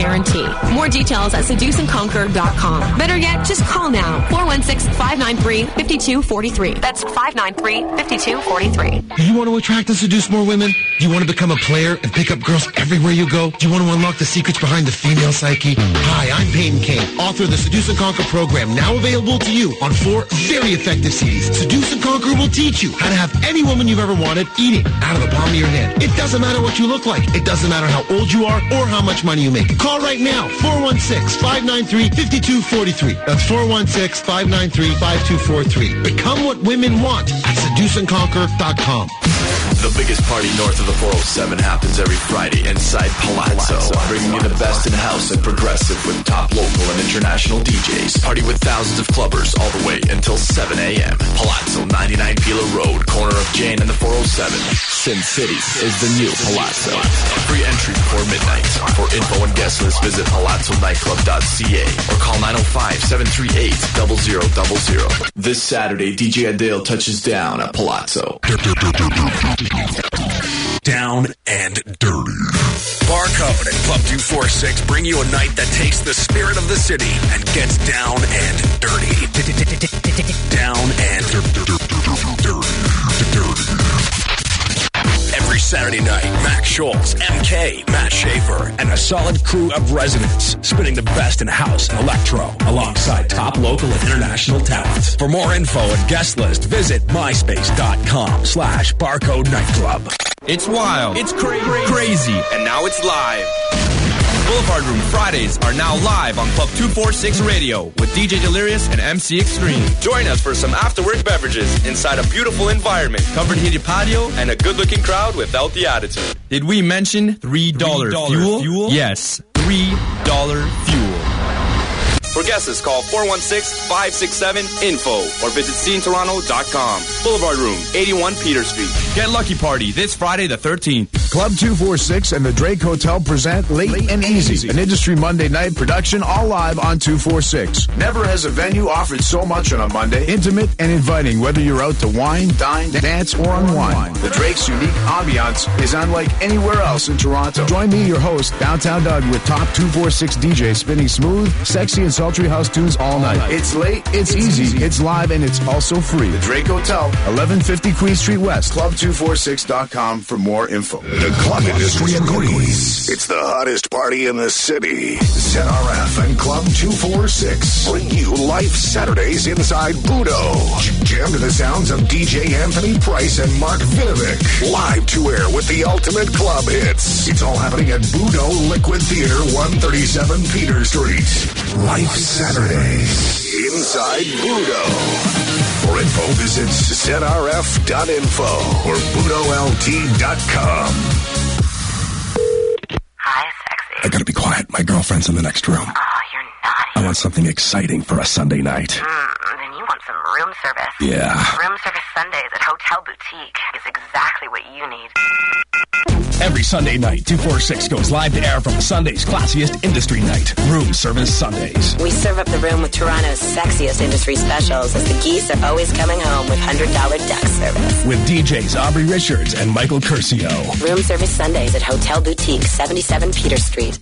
guarantee. More details at seduceandconquer.com. Better yet, just call now. 416-593-5243. That's 593-5243. You want to attract and seduce more women? Do you want to become a player and pick up girls everywhere you go? Do you want to unlock the secrets behind the female psyche? Hi, I'm Peyton Kane, author of the Seduce and Conquer program, now available to you on four very effective CDs. Seduce and Conquer will teach you how to have any woman you've ever wanted eating out of the palm of your hand. It doesn't matter what you look like. It doesn't matter how old you are or how much money you make. Call right now, 416-593-5243. That's 416-593-5243. Become what women want at seduceandconquer.com. The biggest party north of the 407 happens every Friday inside Palazzo, bringing you the best in house and progressive with top local and international DJs. Party with thousands of clubbers all the way until 7 a.m. Palazzo, 99 Pila Road, corner of Jane and the 407. Sin City is the new Palazzo. Free entry before midnight. For info and guest list, visit palazzonightclub.ca or call 905-738-0000. This Saturday, DJ Adele touches down at Palazzo. Down and dirty. Barcode and Club 246 bring you a night that takes the spirit of the city and gets down and dirty. Down and dirty. Every Saturday night, Max Schultz, MK, Matt Schaefer, and a solid crew of residents spinning the best in house and electro alongside top local and international talents. For more info and guest list, visit myspace.com slash barcode nightclub. It's wild. It's cra- crazy. And now it's live. Boulevard Room Fridays are now live on Club 246 Radio with DJ Delirious and MC Extreme. Join us for some after work beverages inside a beautiful environment, covered heated patio, and a good looking crowd without the attitude. Did we mention $3, $3 fuel? fuel? Yes, $3 fuel. For guesses, call 416-567-INFO or visit scenetoronto.com. Boulevard Room, 81 Peter Street. Get Lucky Party this Friday the 13th. Club 246 and the Drake Hotel present Late, Late and Easy, Easy, an industry Monday night production all live on 246. Never has a venue offered so much on a Monday. Intimate and inviting whether you're out to wine, dine, dance, or unwind. The Drake's unique ambiance is unlike anywhere else in Toronto. Join me, your host, Downtown Doug, with top 246 DJs spinning smooth, sexy, and sultry house tunes all night. It's late, it's, it's easy, easy, it's live, and it's also free. The Drake Hotel, 1150 Queen Street West. Club246.com for more info. The club industry agrees. It's the hottest party in the city. ZRF and Club 246 bring you life Saturdays inside Budo. Jam to the sounds of DJ Anthony Price and Mark Vinovic. Live to air with the ultimate club hits. It's all happening at Budo Liquid Theater, 137 Peter Street. Life Saturdays inside Budo. For info, visit zrf.info or budolt.com. Hi, sexy. I gotta be quiet. My girlfriend's in the next room. Oh, you're naughty. I want something exciting for a Sunday night. Mm, then you want some room service. Yeah. Room service Sundays at Hotel Boutique is exactly what you need. Every Sunday night, 246 goes live to air from Sunday's classiest industry night, Room Service Sundays. We serve up the room with Toronto's sexiest industry specials as the geese are always coming home with $100 duck service. With DJs Aubrey Richards and Michael Curcio. Room Service Sundays at Hotel Boutique, 77 Peter Street.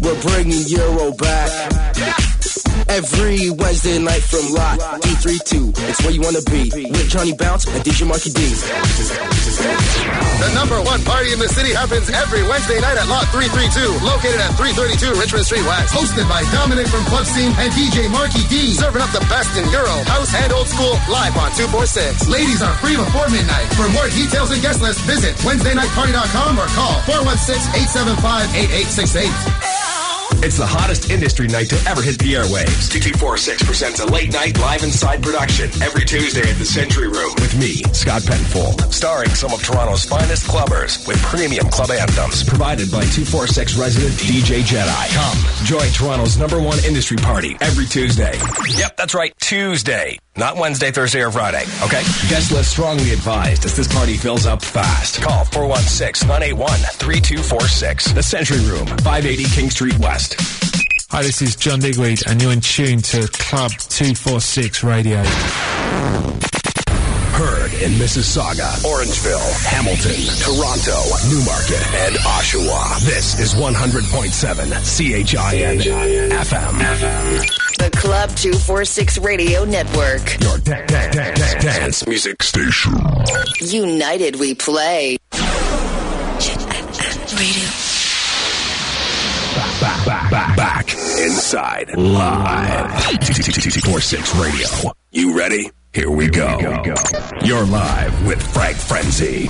We're bringing Euro back. Every Wednesday night from Lot D32. It's where you want to be. With Johnny Bounce and DJ Marky D. The number one party in the city happens every Wednesday night at Lot 332, located at 332 Richmond Street West. Hosted by Dominic from Club Scene and DJ Marky D. Serving up the best in Euro, house, and old school live on 246. Ladies are free before midnight. For more details and guest list, visit WednesdayNightParty.com or call 416-875-8868. It's the hottest industry night to ever hit the airwaves. T246 presents a late night live inside production every Tuesday at the Century Room. With me, Scott Penfold. Starring some of Toronto's finest clubbers with premium club anthems. Provided by 246 resident DJ Jedi. Come, join Toronto's number one industry party every Tuesday. Yep, that's right, Tuesday. Not Wednesday, Thursday, or Friday, okay? Guest list strongly advised as this party fills up fast. Call 416-981-3246. The Century Room, 580 King Street West. Hi, this is John Digweed, and you're in tune to Club 246 Radio. Heard in Mississauga, Orangeville, Hamilton, Toronto, Newmarket, and Oshawa. This is 100.7 CHIN FM. The Club 246 Radio Network. Your da- da- da- da- dance music station. United we play. Radio. Back, back, back, back. Inside. Live. 46 Radio. You ready? Here we go. You're live with Frank Frenzy.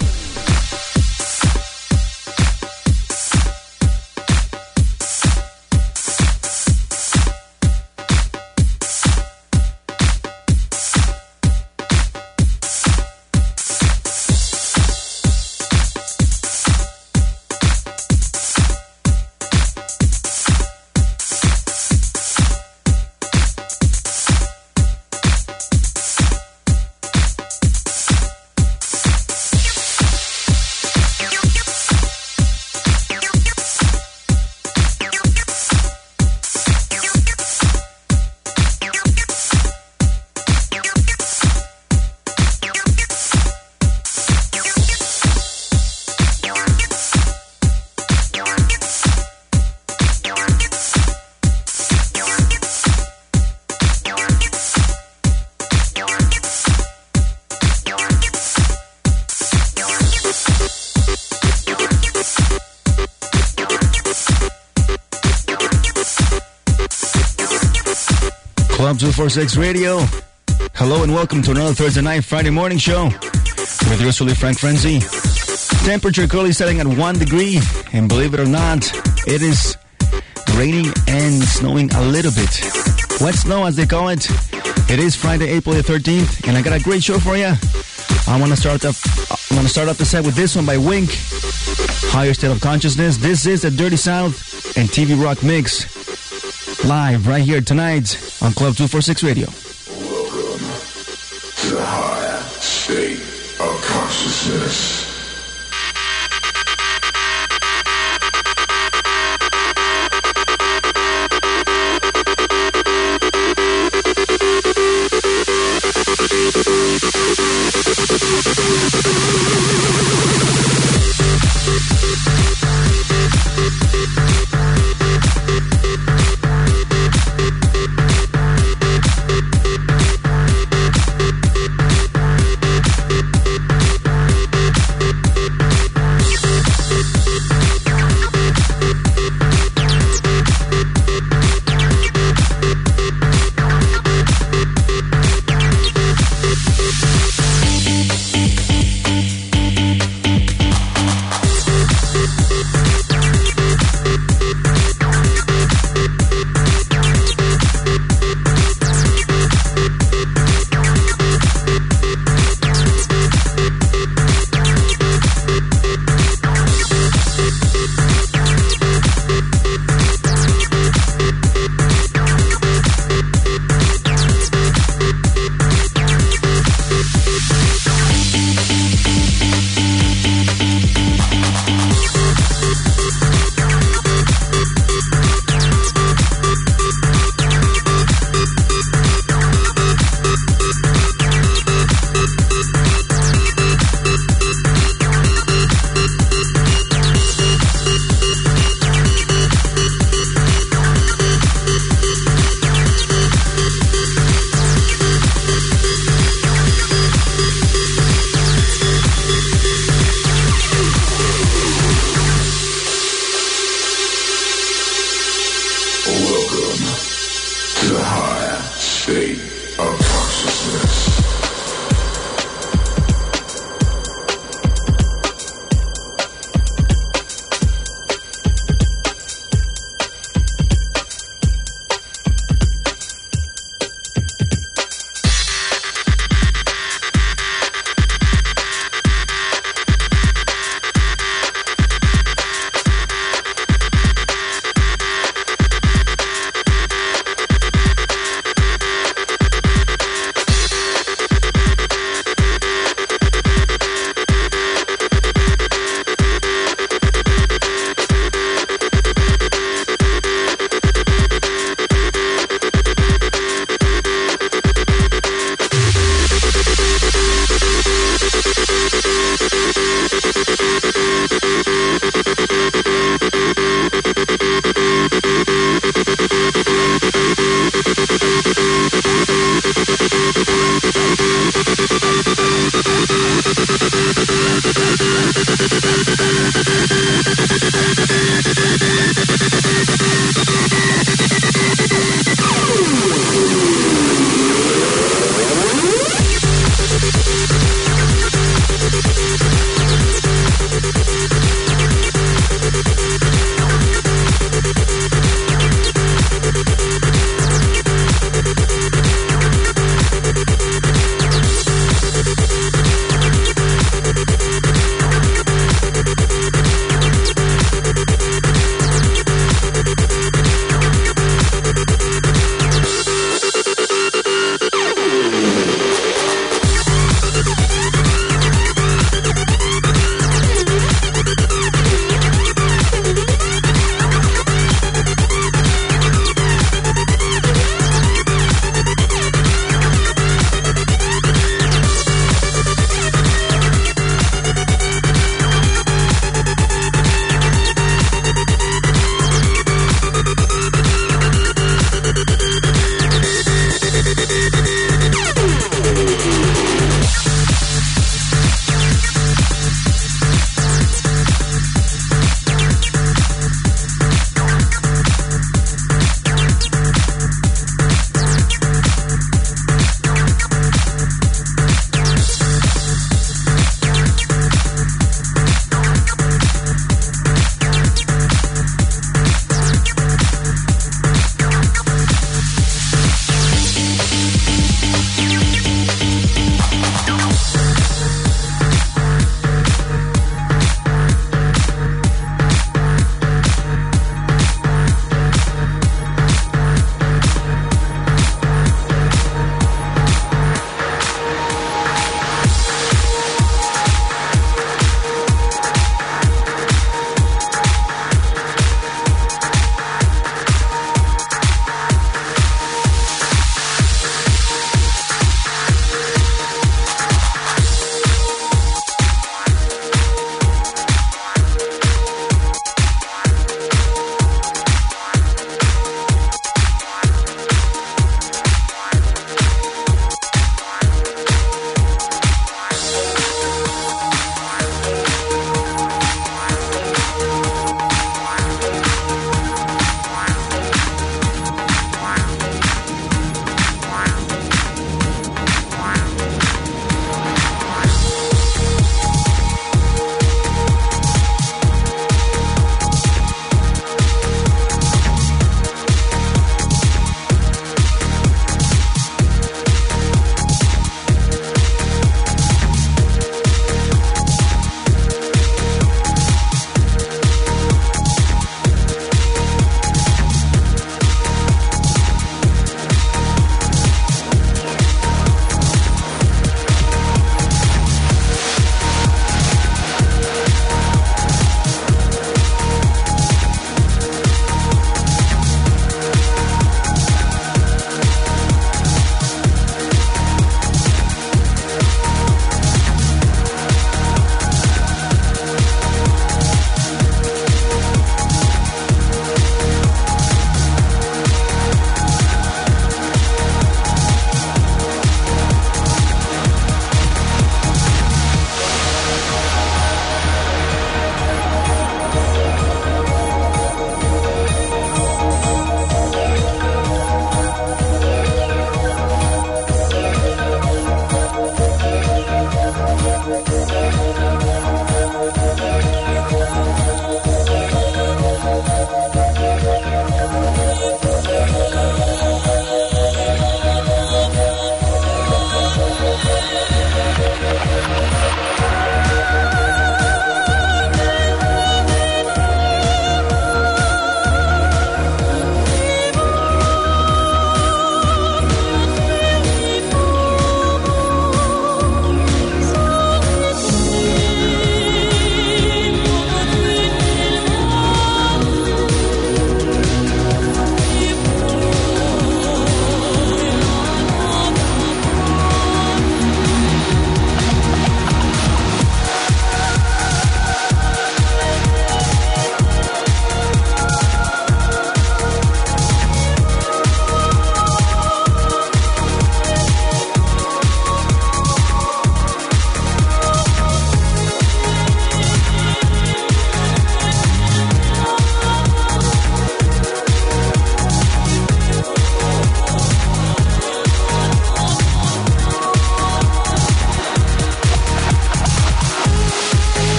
246 Radio. Hello and welcome to another Thursday night, Friday morning show with yours truly, Frank Frenzy. Temperature currently setting at one degree, and believe it or not, it is raining and snowing a little bit. Wet snow, as they call it. It is Friday, April the 13th, and I got a great show for you. I want to start up. I want to start off the set with this one by Wink. Higher State of Consciousness. This is the Dirty South and TV Rock Mix live right here tonight on Club 246 Radio.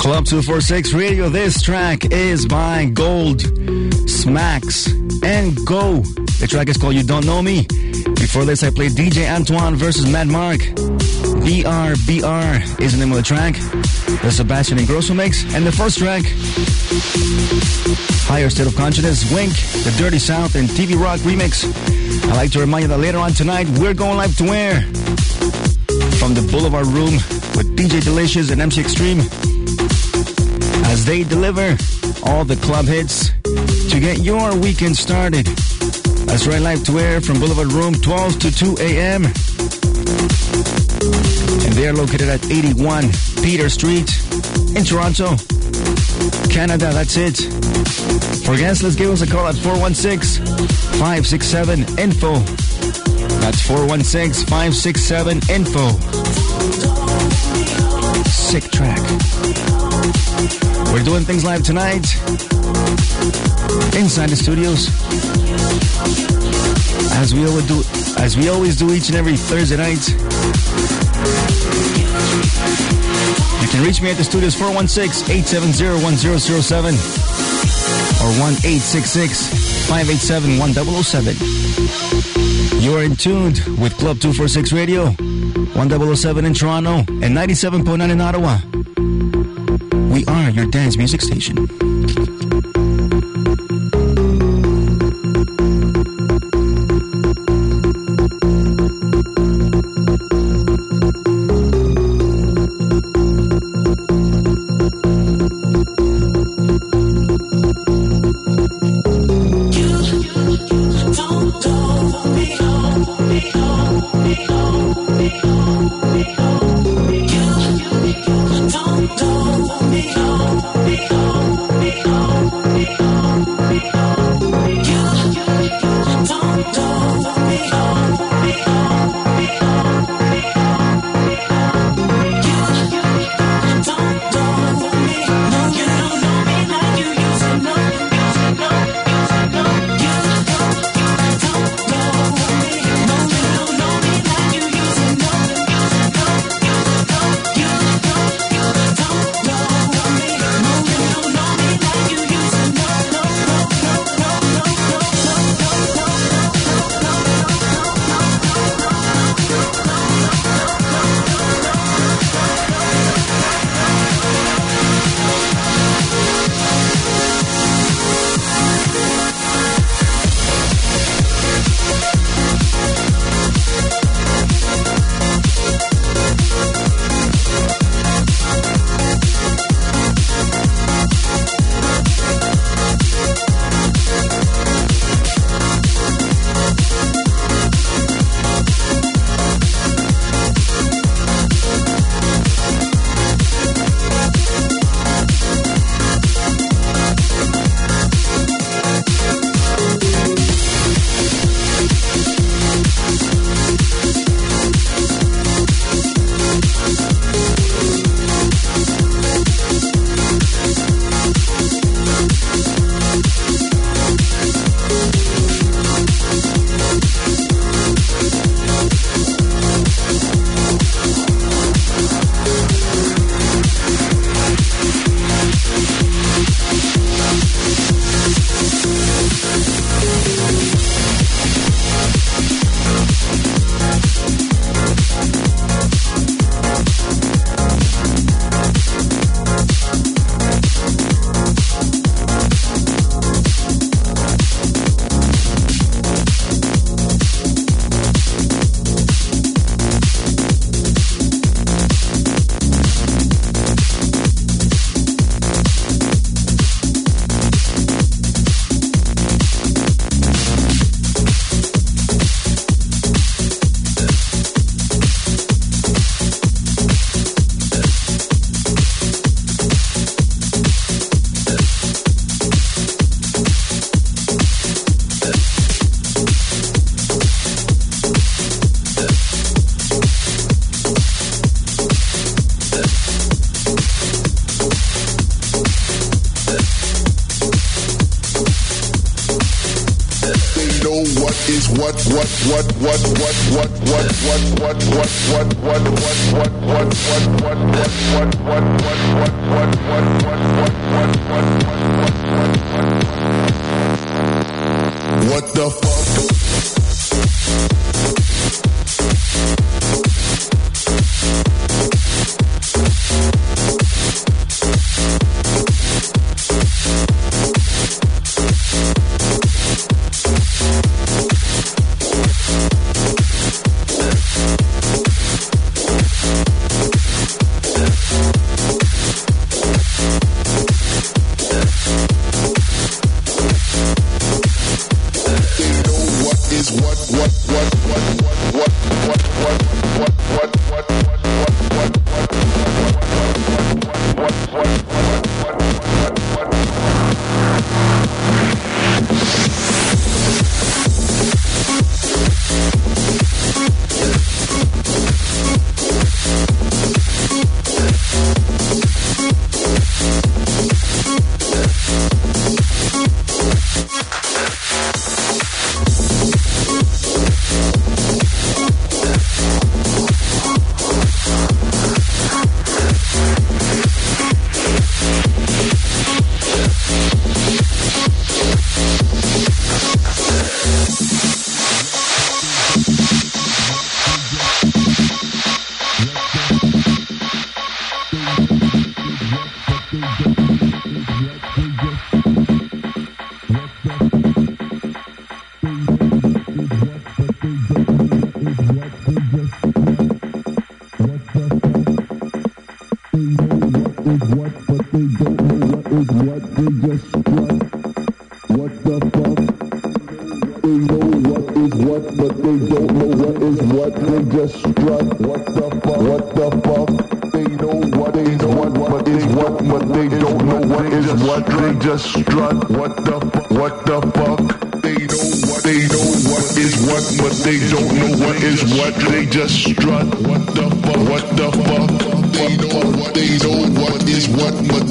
Club 246 Radio. This track is by Gold, Smacks, and Go. The track is called You Don't Know Me. Before this, I played DJ Antoine versus Mad Mark. BR, BR is the name of the track. The Sebastian Ingrosso mix. And the first track, Higher State of Consciousness, Wink, The Dirty South, and TV Rock remix. I'd like to remind you that later on tonight, we're going live to air from the Boulevard Room with DJ Delicious and MC Extreme as they deliver all the club hits to get your weekend started. That's right, live to air from Boulevard Room, 12 to 2 a.m. And they are located at 81 Peter Street in Toronto, Canada. That's it. For guests, let's give us a call at 416 567 info. That's 416 567 info. Sick track. We're doing things live tonight inside the studios. As we always do as we always do each and every Thursday night. You can reach me at the studios 416-870-1007 or 1-866-587-1007. You are in tuned with Club 246 Radio, 1007 in Toronto and 97.9 in Ottawa. We are your dance music station.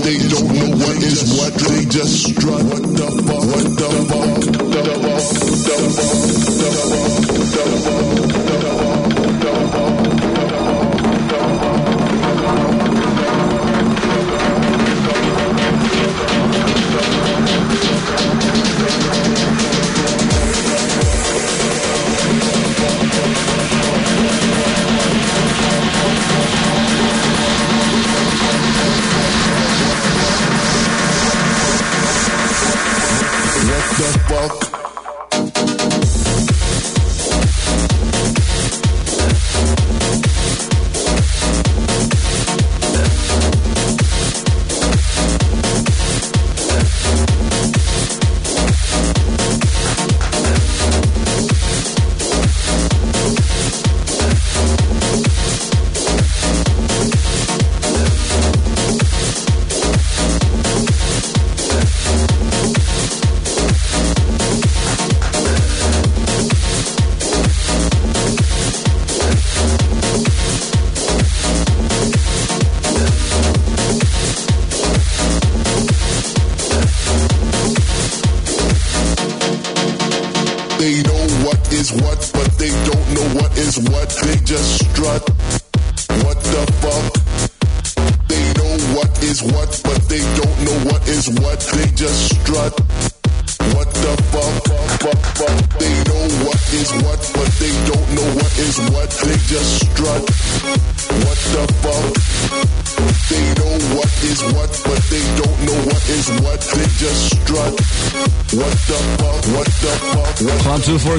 They don't know what is what. They just strut. What the fuck? What the fuck?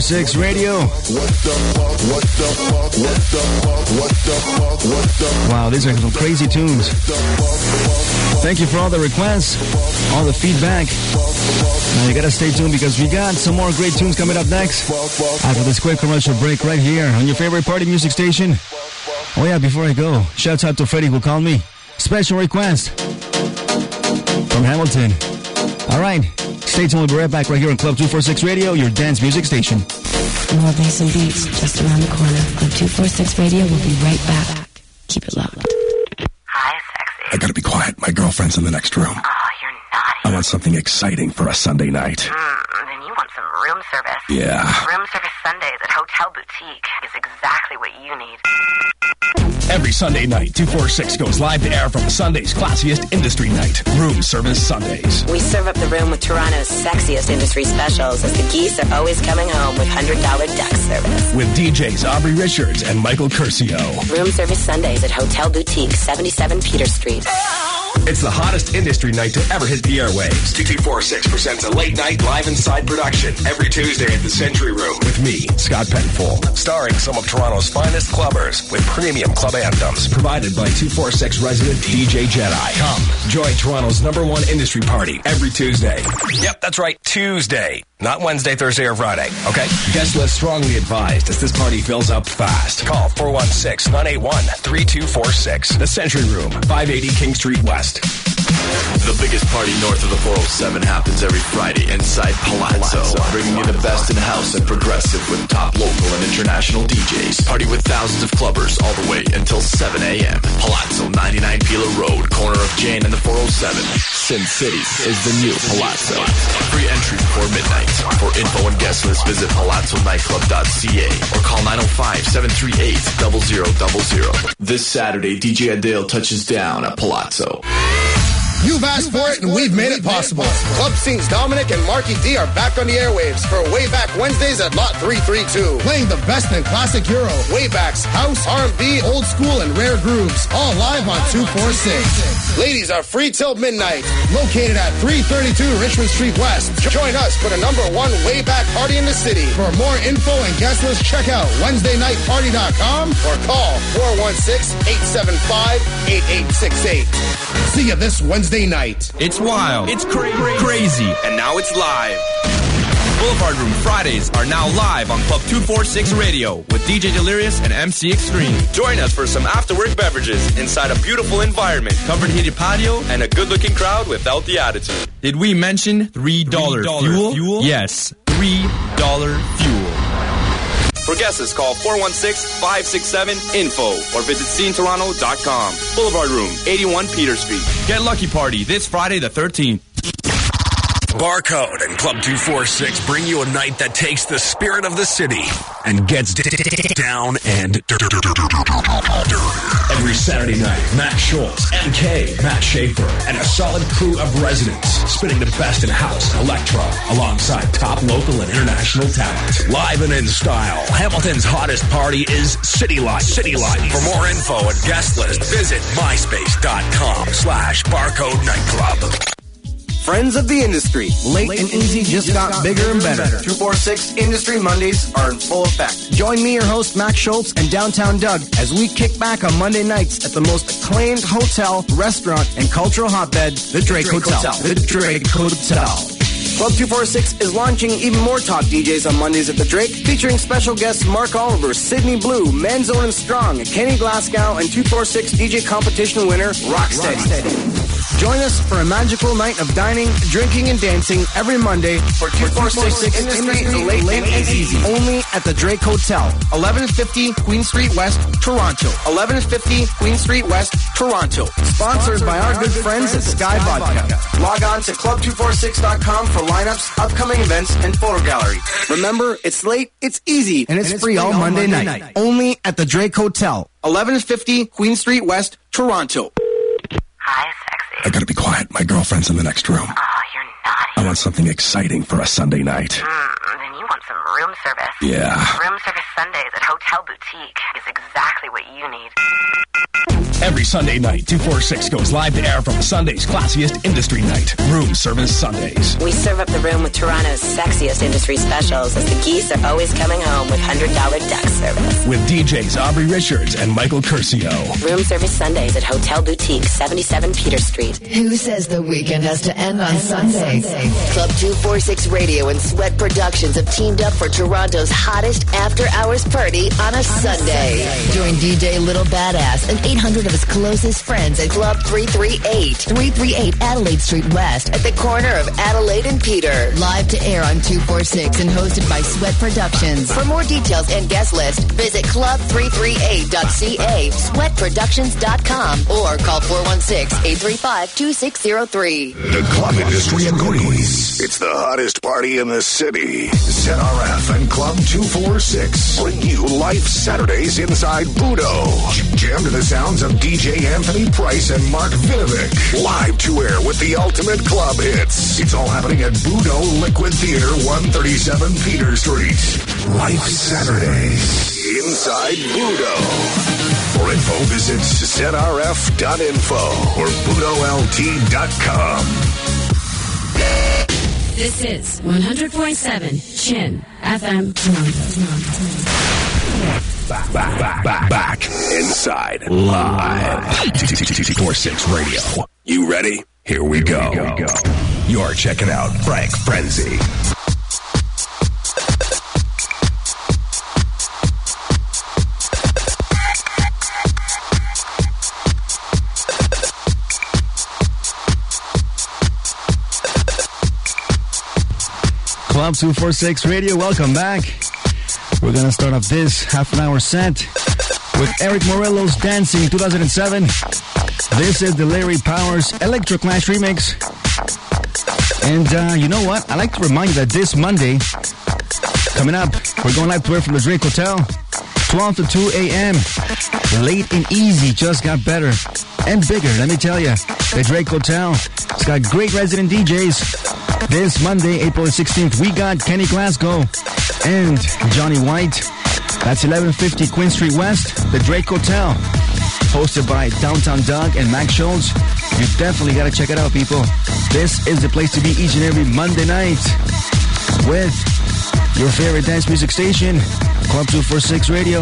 Six Radio. Wow, these are some crazy tunes. Thank you for all the requests, all the feedback. Now you gotta stay tuned because we got some more great tunes coming up next after this quick commercial break right here on your favorite party music station. Oh yeah, before I go, shout out to Freddie who called me. Special request from Hamilton. All right, stay tuned. We'll be right back right here on Club 246 Radio, your dance music station. More bass and beats just around the corner. Club 246 Radio will be right back. Keep it locked. Hi, sexy. I gotta be quiet. My girlfriend's in the next room. You're naughty. I want something exciting for a Sunday night. Mm, then you want some room service. Yeah. Room service Sundays at Hotel Boutique is exactly what you need. Every Sunday night, 246 goes live to air from Sunday's classiest industry night, Room Service Sundays. We serve up the room with Toronto's sexiest industry specials as the geese are always coming home with $100 duck service. With DJs Aubrey Richards and Michael Curcio. Room service Sundays at Hotel Boutique, 77 Peter Street. It's the hottest industry night to ever hit the airwaves. 2246 presents a late night live inside production every Tuesday at the Century Room. With me, Scott Penfold. Starring some of Toronto's finest clubbers with premium club anthems. Provided by 246 resident DJ Jedi. Come, join Toronto's number one industry party every Tuesday. Yep, that's right, Tuesday. Not Wednesday, Thursday, or Friday, okay? Guest list strongly advised as this party fills up fast. Call 416 981 3246. The Century Room, 580 King Street West. The biggest party north of the 407 happens every Friday inside Palazzo, bringing you the best in house and progressive with top local and international DJs. Party with thousands of clubbers all the way until 7 a.m. Palazzo, 99 Pila Road, corner of Jane and the 407. Sin City is the new Palazzo. Free entry before midnight. For info and guest list, visit palazzonightclub.ca or call 905-738-0000. This Saturday, DJ Adele touches down at Palazzo. You've asked for it and we've made it possible. Club Scene's Dominic and Marky D are back on the airwaves for Way Back Wednesdays at Lot 332. Playing the best in classic Euro, Waybacks, House, R&B, Old School, and Rare Grooves. All live on 246. Ladies are free till midnight. Located at 332 Richmond Street West. Join us for the number one Way Back party in the city. For more info and guest list, check out WednesdayNightParty.com or call 416-875-8868. See you this Wednesday night. It's wild. It's cra- crazy. And now it's live. Boulevard Room Fridays are now live on Club 246 Radio with DJ Delirious and MC Extreme. Join us for some after work beverages inside a beautiful environment, covered heated patio, and a good looking crowd without the attitude. Did we mention $3, fuel? fuel? Yes, $3 fuel. For guesses, call 416-567-INFO or visit scenetoronto.com. Boulevard Room, 81 Peter Street. Get Lucky Party this Friday the 13th. Barcode and Club 246 bring you a night that takes the spirit of the city and gets down and. Every Saturday night, Matt Schultz, MK, Matt Schaefer, and a solid crew of residents spinning the best in house and electro alongside top local and international talent. Live and in style, Hamilton's hottest party is City Life. City Life. For more info and guest list, visit myspace.com slash barcode nightclub. Friends of the industry, Late, and Easy just got bigger and better. 246 Industry Mondays are in full effect. Join me, your host, Max Schultz, and Downtown Doug as we kick back on Monday nights at the most acclaimed hotel, restaurant, and cultural hotbed, the Drake, Drake Hotel. Hotel. The Drake Hotel. Club 246 is launching even more top DJs on Mondays at the Drake, featuring special guests Mark Oliver, Sydney Blue, Manzone and Strong, Kenny Glasgow, and 246 DJ competition winner Rocksteady. Join us for a magical night of dining, drinking, and dancing every Monday for 246 Industry Late, and Easy. Only at the Drake Hotel, 1150 Queen Street West, Toronto. 1150 Queen Street West, Toronto. Sponsored by our good friends at Skyy Vodka. Log on to club246.com for lineups, upcoming events, and photo gallery. Remember, it's late, it's easy, and it's, free, all Monday, night. Only at the Drake Hotel, 1150 Queen Street West, Toronto. Hi, sexy. I gotta be quiet. My girlfriend's in the next room. Oh, you're naughty. I want something exciting for a Sunday night. Mm, then you want some room service. Yeah. Room service Sundays at Hotel Boutique is exactly what you need. Every Sunday night, 246 goes live to air from Sunday's classiest industry night, Room Service Sundays. We serve up the room with Toronto's sexiest industry specials as the geese are always coming home with $100 duck service. With DJs Aubrey Richards and Michael Curcio. Room service Sundays at Hotel Boutique, 77 Peter Street. Who says the weekend has to end on Sunday? Club 246 Radio and Sweat Productions have teamed up for Toronto's hottest after hours party on a Sunday. Join DJ Little Badass and 800 of his closest friends at Club 338, 338 Adelaide Street West at the corner of Adelaide and Peter. Live to air on 246 and hosted by Sweat Productions. For more details and guest list, list. Visit club338.ca, sweatproductions.com, or call 416-835-2603. The club industry agrees. It's the hottest party in the city. ZRF and Club 246 bring you Life Saturdays inside Budo. Jam to the sounds of DJ Anthony Price and Mark Vinovic. Live to air with the ultimate club hits. It's all happening at Budo Liquid Theater, 137 Peter Street. Life Saturdays inside Budo. For info, visit zrf.info or budolt.com. This is 100.7 Chin FM Toronto. Back, back, back, back, back. Inside. Live. 46 Radio. You ready? Here we go. You're checking out Frank Frenzy. Club 246 Radio, welcome back. We're gonna start off this half an hour set with Erick Morillo's Dancing 2007. This is the Larry Powers Electro Clash remix. And uh, you know what? i like to remind you that this Monday, coming up, we're going live to air from the Drake Hotel, 12 to 2 a.m. Late and easy just got better and bigger, let me tell you. The Drake Hotel, it's got great resident DJs. This Monday, April 16th, we got Kenny Glasgow and Johnny White. That's 1150 Queen Street West, the Drake Hotel. Hosted by Downtown Doug and Max Schultz. You definitely got to check it out, people. This is the place to be each and every Monday night with your favorite dance music station, Club 246 Radio.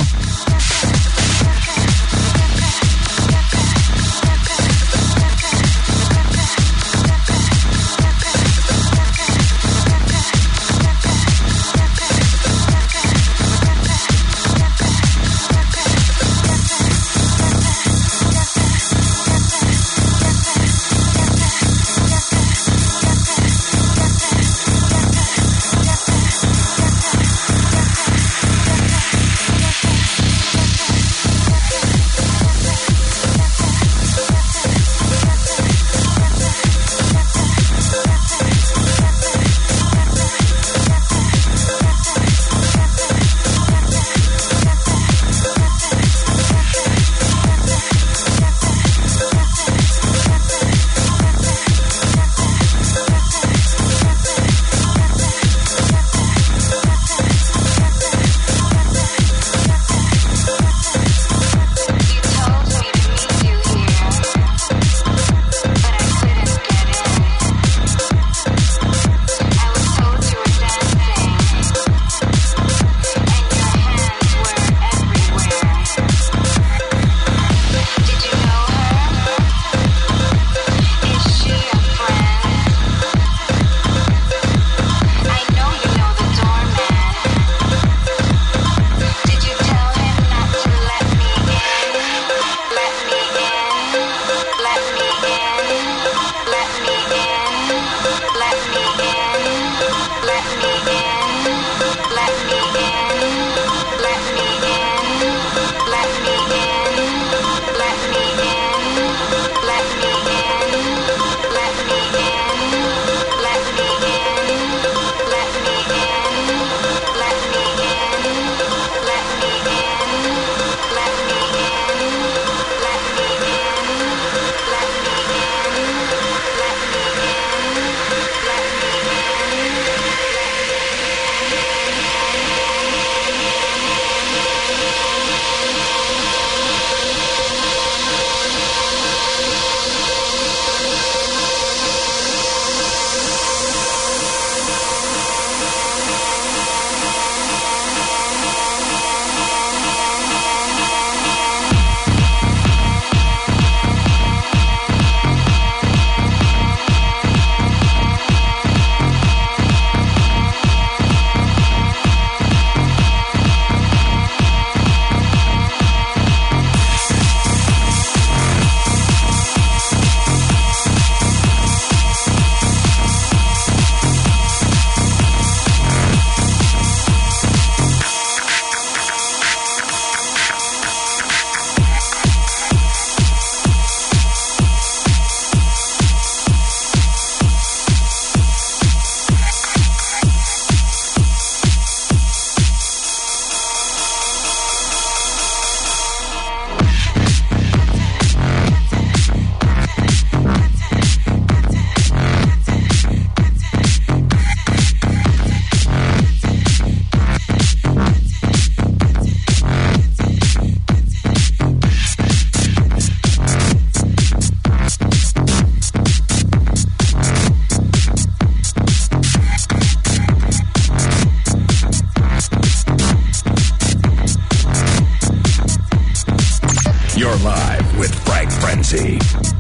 With Frank Frenzy.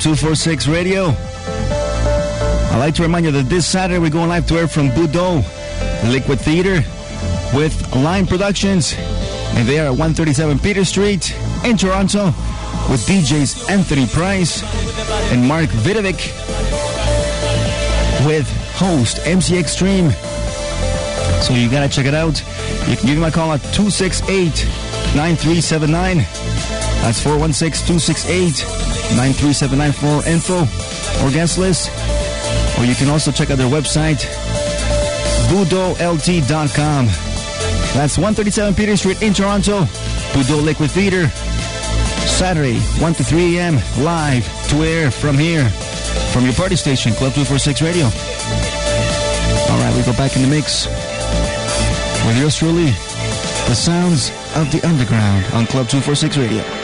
246 Radio. I'd like to remind you that this Saturday we're going live to air from Budo Liquid Theater with Line Productions. And they are at 137 Peter Street in Toronto with DJs Anthony Price and Mark Vidovic with host MC Extreme. So you gotta check it out. You can give me a call at 268 9379. That's 416 268 9379 for info or guest list. Or you can also check out their website, budolt.com. That's 137 Peter Street in Toronto, Budo Liquid Theater. Saturday, 1 to 3 a.m., live to air from here, from your party station, Club 246 Radio. All right, we go back in the mix with yours truly, the sounds of the underground on Club 246 Radio.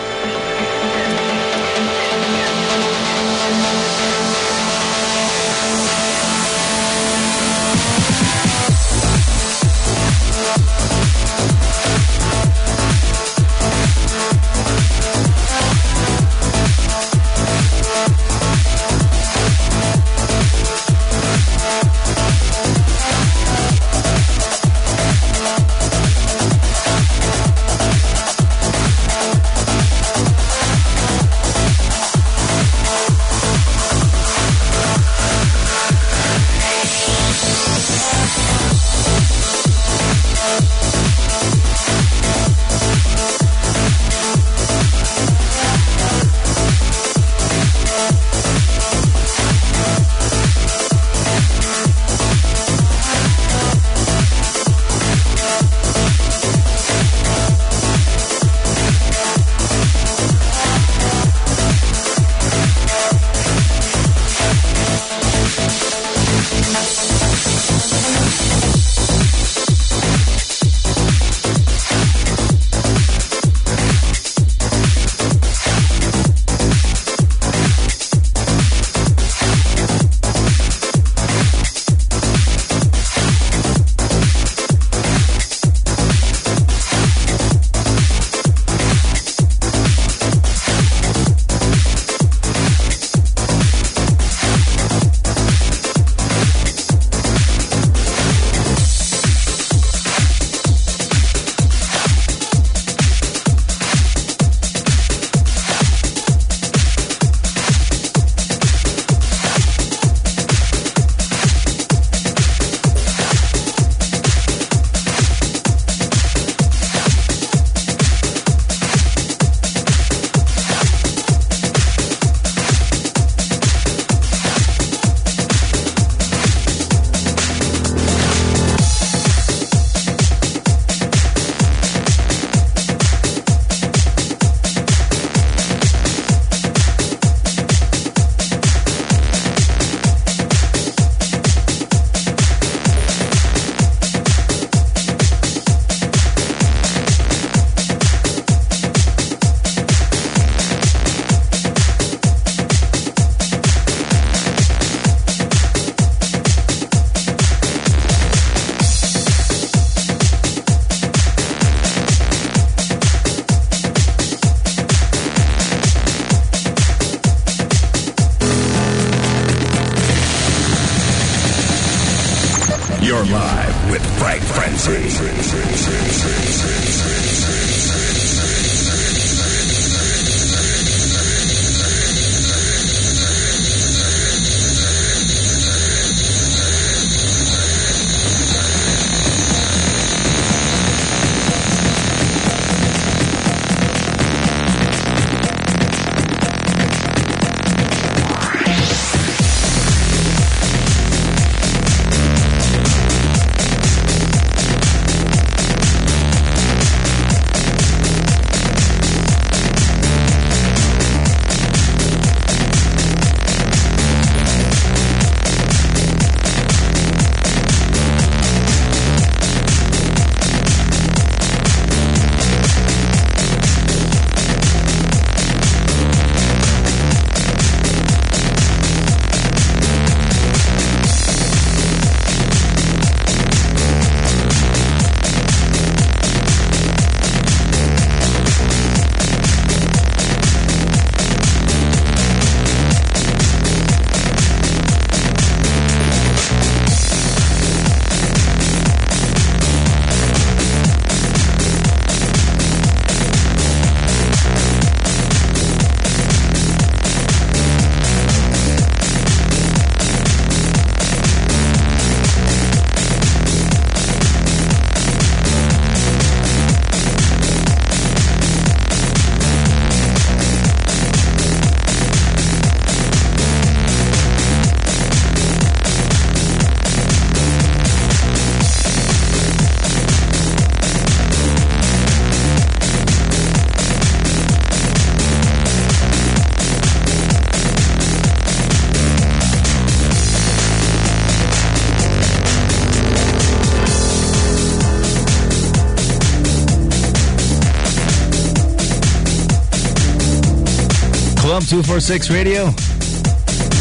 246 Radio.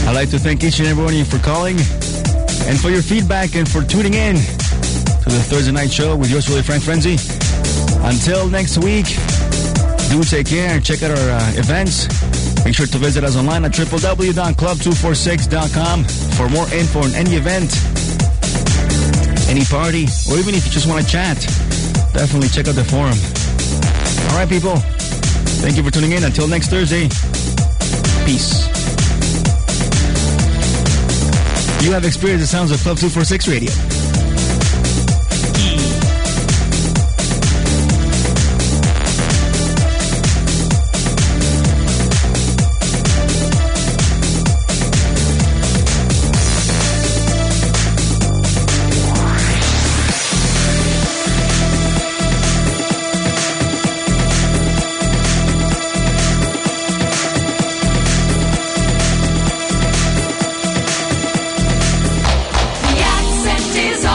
I'd like to thank each and every one of you for calling and for your feedback and for tuning in to the Thursday night show with yours truly, Frank Frenzy. Until next week, do take care. and Check out our uh, events. Make sure to visit us online at www.club246.com for more info on any event, any party, or even if you just want to chat. Definitely check out the forum. All right, people. Thank you for tuning in. Until next Thursday. Peace. You have experienced the sounds of Club 246 Radio.